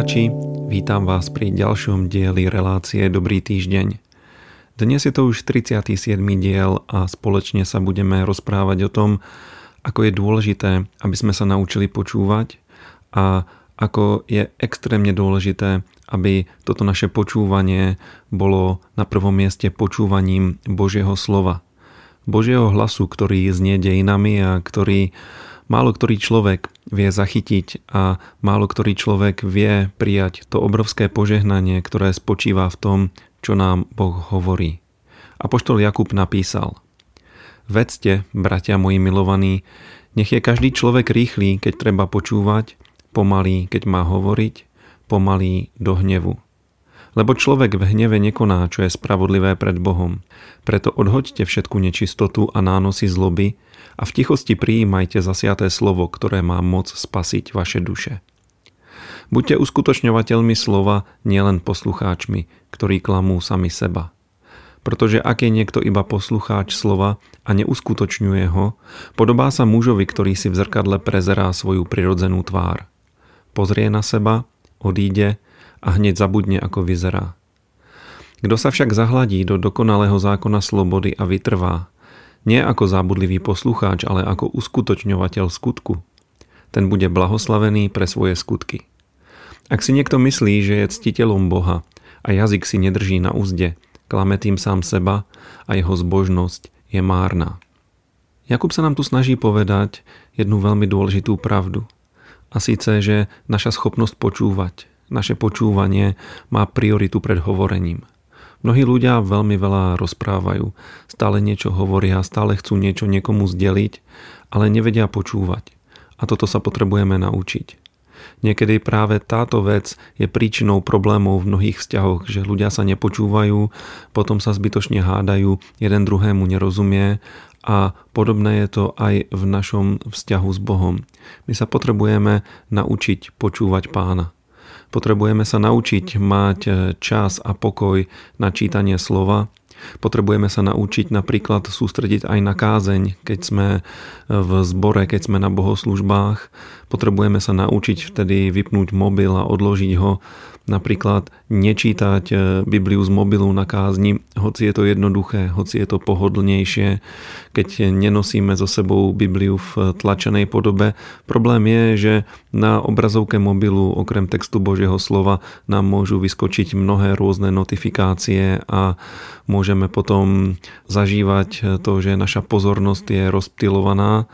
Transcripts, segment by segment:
poslucháči, vítam vás pri ďalšom dieli relácie Dobrý týždeň. Dnes je to už 37. diel a spoločne sa budeme rozprávať o tom, ako je dôležité, aby sme sa naučili počúvať a ako je extrémne dôležité, aby toto naše počúvanie bolo na prvom mieste počúvaním Božieho slova. Božieho hlasu, ktorý znie dejinami a ktorý Málo ktorý človek vie zachytiť a málo ktorý človek vie prijať to obrovské požehnanie, ktoré spočíva v tom, čo nám Boh hovorí. Apoštol Jakub napísal Vedzte, bratia moji milovaní, nech je každý človek rýchly, keď treba počúvať, pomalý, keď má hovoriť, pomalý do hnevu. Lebo človek v hneve nekoná, čo je spravodlivé pred Bohom. Preto odhoďte všetku nečistotu a nánosy zloby, a v tichosti prijímajte zasiaté slovo, ktoré má moc spasiť vaše duše. Buďte uskutočňovateľmi slova, nielen poslucháčmi, ktorí klamú sami seba. Pretože ak je niekto iba poslucháč slova a neuskutočňuje ho, podobá sa mužovi, ktorý si v zrkadle prezerá svoju prirodzenú tvár. Pozrie na seba, odíde a hneď zabudne, ako vyzerá. Kto sa však zahladí do dokonalého zákona slobody a vytrvá, nie ako zábudlivý poslucháč, ale ako uskutočňovateľ skutku. Ten bude blahoslavený pre svoje skutky. Ak si niekto myslí, že je ctiteľom Boha a jazyk si nedrží na úzde, klame tým sám seba a jeho zbožnosť je márna. Jakub sa nám tu snaží povedať jednu veľmi dôležitú pravdu. A síce, že naša schopnosť počúvať, naše počúvanie má prioritu pred hovorením. Mnohí ľudia veľmi veľa rozprávajú, stále niečo hovoria, stále chcú niečo niekomu zdeliť, ale nevedia počúvať. A toto sa potrebujeme naučiť. Niekedy práve táto vec je príčinou problémov v mnohých vzťahoch, že ľudia sa nepočúvajú, potom sa zbytočne hádajú, jeden druhému nerozumie a podobné je to aj v našom vzťahu s Bohom. My sa potrebujeme naučiť počúvať pána. Potrebujeme sa naučiť mať e, čas a pokoj na čítanie slova. Potrebujeme sa naučiť napríklad sústrediť aj na kázeň, keď sme v zbore, keď sme na bohoslužbách. Potrebujeme sa naučiť vtedy vypnúť mobil a odložiť ho napríklad nečítať e, Bibliu z mobilu na kázni, hoci je to jednoduché, hoci je to pohodlnejšie, keď nenosíme so sebou Bibliu v tlačenej podobe. Problém je, že na obrazovke mobilu okrem textu Božieho slova nám môžu vyskočiť mnohé rôzne notifikácie a môžeme potom zažívať to, že naša pozornosť je rozptilovaná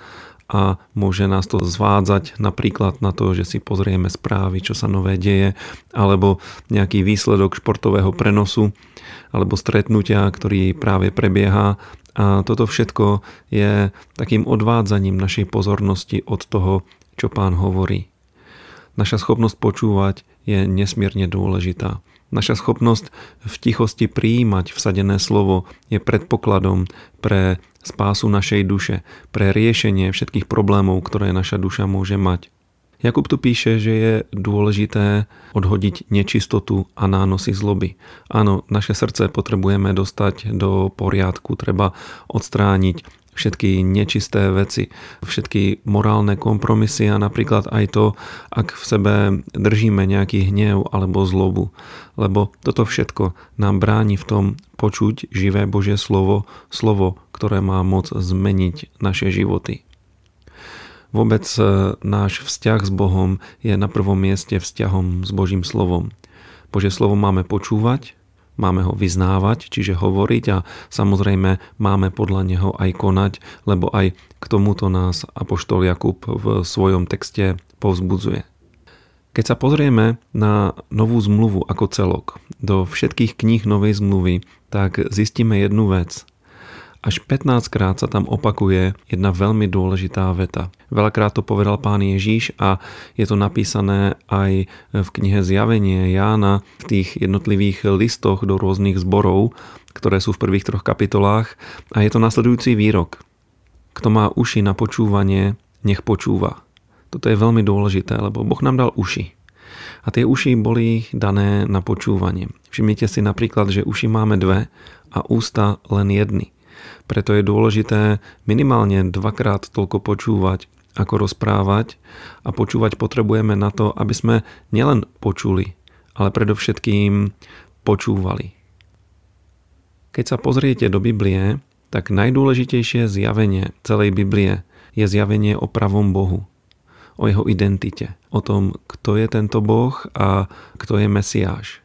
a môže nás to zvádzať napríklad na to, že si pozrieme správy, čo sa nové deje, alebo nejaký výsledok športového prenosu, alebo stretnutia, ktorý práve prebieha. A toto všetko je takým odvádzaním našej pozornosti od toho, čo pán hovorí. Naša schopnosť počúvať je nesmierne dôležitá. Naša schopnosť v tichosti prijímať vsadené slovo je predpokladom pre spásu našej duše, pre riešenie všetkých problémov, ktoré naša duša môže mať. Jakub tu píše, že je dôležité odhodiť nečistotu a nánosy zloby. Áno, naše srdce potrebujeme dostať do poriadku, treba odstrániť všetky nečisté veci, všetky morálne kompromisy a napríklad aj to, ak v sebe držíme nejaký hnev alebo zlobu. Lebo toto všetko nám bráni v tom počuť živé Božie slovo, slovo, ktoré má moc zmeniť naše životy. Vôbec e, náš vzťah s Bohom je na prvom mieste vzťahom s Božím slovom. Božie slovo máme počúvať, máme ho vyznávať, čiže hovoriť a samozrejme máme podľa neho aj konať, lebo aj k tomuto nás Apoštol Jakub v svojom texte povzbudzuje. Keď sa pozrieme na novú zmluvu ako celok, do všetkých kníh novej zmluvy, tak zistíme jednu vec – až 15 krát sa tam opakuje jedna veľmi dôležitá veta. Veľakrát to povedal pán Ježíš a je to napísané aj v knihe Zjavenie Jána v tých jednotlivých listoch do rôznych zborov, ktoré sú v prvých troch kapitolách a je to nasledujúci výrok. Kto má uši na počúvanie, nech počúva. Toto je veľmi dôležité, lebo Boh nám dal uši. A tie uši boli dané na počúvanie. Všimnite si napríklad, že uši máme dve a ústa len jedny. Preto je dôležité minimálne dvakrát toľko počúvať, ako rozprávať a počúvať potrebujeme na to, aby sme nielen počuli, ale predovšetkým počúvali. Keď sa pozriete do Biblie, tak najdôležitejšie zjavenie celej Biblie je zjavenie o pravom Bohu, o jeho identite, o tom, kto je tento Boh a kto je Mesiáš.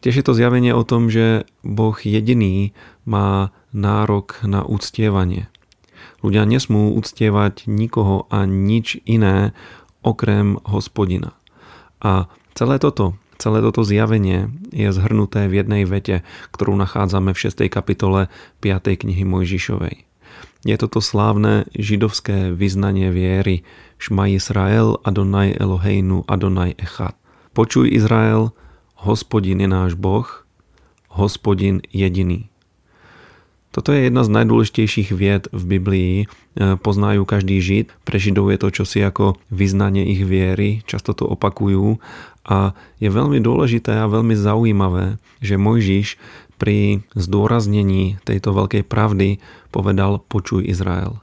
Tiež je to zjavenie o tom, že Boh jediný má nárok na uctievanie. Ľudia nesmú uctievať nikoho a nič iné okrem hospodina. A celé toto, celé toto zjavenie je zhrnuté v jednej vete, ktorú nachádzame v 6. kapitole 5. knihy Mojžišovej. Je toto slávne židovské vyznanie viery Šma Israel Adonai Eloheinu Adonai Echad. Počuj Izrael, hospodin je náš Boh, hospodin jediný. Toto je jedna z najdôležitejších vied v Biblii. E, poznajú každý žid. Pre židov je to čosi ako vyznanie ich viery. Často to opakujú. A je veľmi dôležité a veľmi zaujímavé, že Mojžiš pri zdôraznení tejto veľkej pravdy povedal počuj Izrael.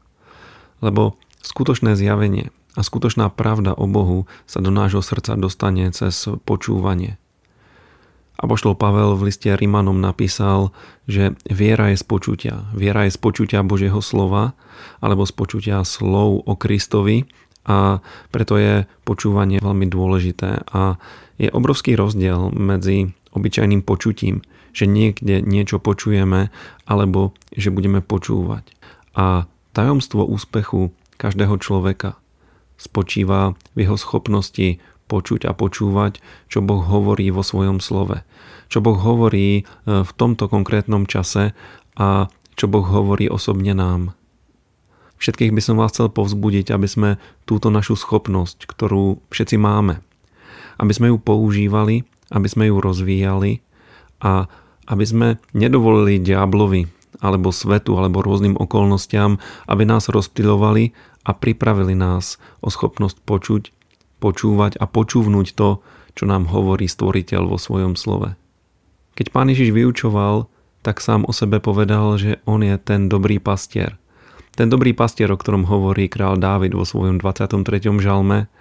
Lebo skutočné zjavenie a skutočná pravda o Bohu sa do nášho srdca dostane cez počúvanie. Apoštol Pavel v liste Rimanom napísal, že viera je z. Viera je z počutia Božieho slova alebo z slov o Kristovi a preto je počúvanie veľmi dôležité a je obrovský rozdiel medzi obyčajným počutím, že niekde niečo počujeme alebo že budeme počúvať. A tajomstvo úspechu každého človeka spočíva v jeho schopnosti počuť a počúvať, čo Boh hovorí vo svojom slove. Čo Boh hovorí e, v tomto konkrétnom čase a čo Boh hovorí osobne nám. Všetkých by som vás chcel povzbudiť, aby sme túto našu schopnosť, ktorú všetci máme, aby sme ju používali, aby sme ju rozvíjali a aby sme nedovolili diablovi alebo svetu alebo rôznym okolnostiam, aby nás rozptilovali a pripravili nás o schopnosť počuť počúvať a počúvnuť to, čo nám hovorí stvoriteľ vo svojom slove. Keď pán Ježiš vyučoval, tak sám o sebe povedal, že on je ten dobrý pastier. Ten dobrý pastier, o ktorom hovorí král Dávid vo svojom 23. žalme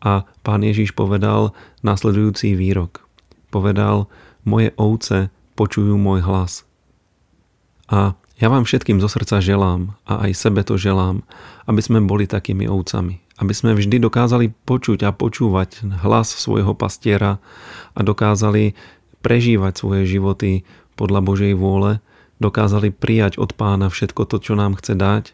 a pán Ježiš povedal nasledujúci výrok. Povedal, moje ovce počujú môj hlas. A ja vám všetkým zo srdca želám a aj sebe to želám, aby sme boli takými ovcami aby sme vždy dokázali počuť a počúvať hlas svojho pastiera a dokázali prežívať svoje životy podľa Božej vôle, dokázali prijať od pána všetko to, čo nám chce dať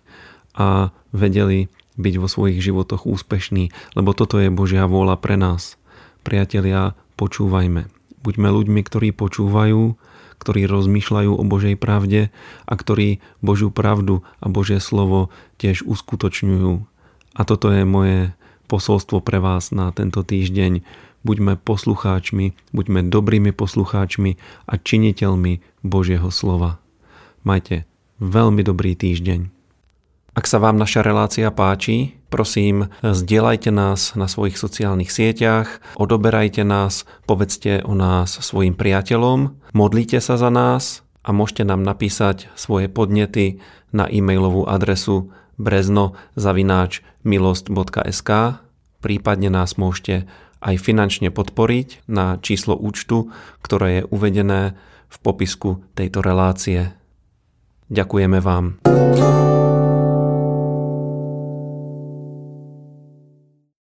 a vedeli byť vo svojich životoch úspešní, lebo toto je Božia vôľa pre nás. Priatelia, počúvajme. Buďme ľuďmi, ktorí počúvajú, ktorí rozmýšľajú o Božej pravde a ktorí Božiu pravdu a Božie slovo tiež uskutočňujú a toto je moje posolstvo pre vás na tento týždeň. Buďme poslucháčmi, buďme dobrými poslucháčmi a činiteľmi Božieho slova. Majte veľmi dobrý týždeň. Ak sa vám naša relácia páči, prosím, zdieľajte nás na svojich sociálnych sieťach, odoberajte nás, povedzte o nás svojim priateľom, modlite sa za nás a môžete nám napísať svoje podnety na e-mailovú adresu brezno-milost.sk prípadne nás môžete aj finančne podporiť na číslo účtu, ktoré je uvedené v popisku tejto relácie. Ďakujeme vám.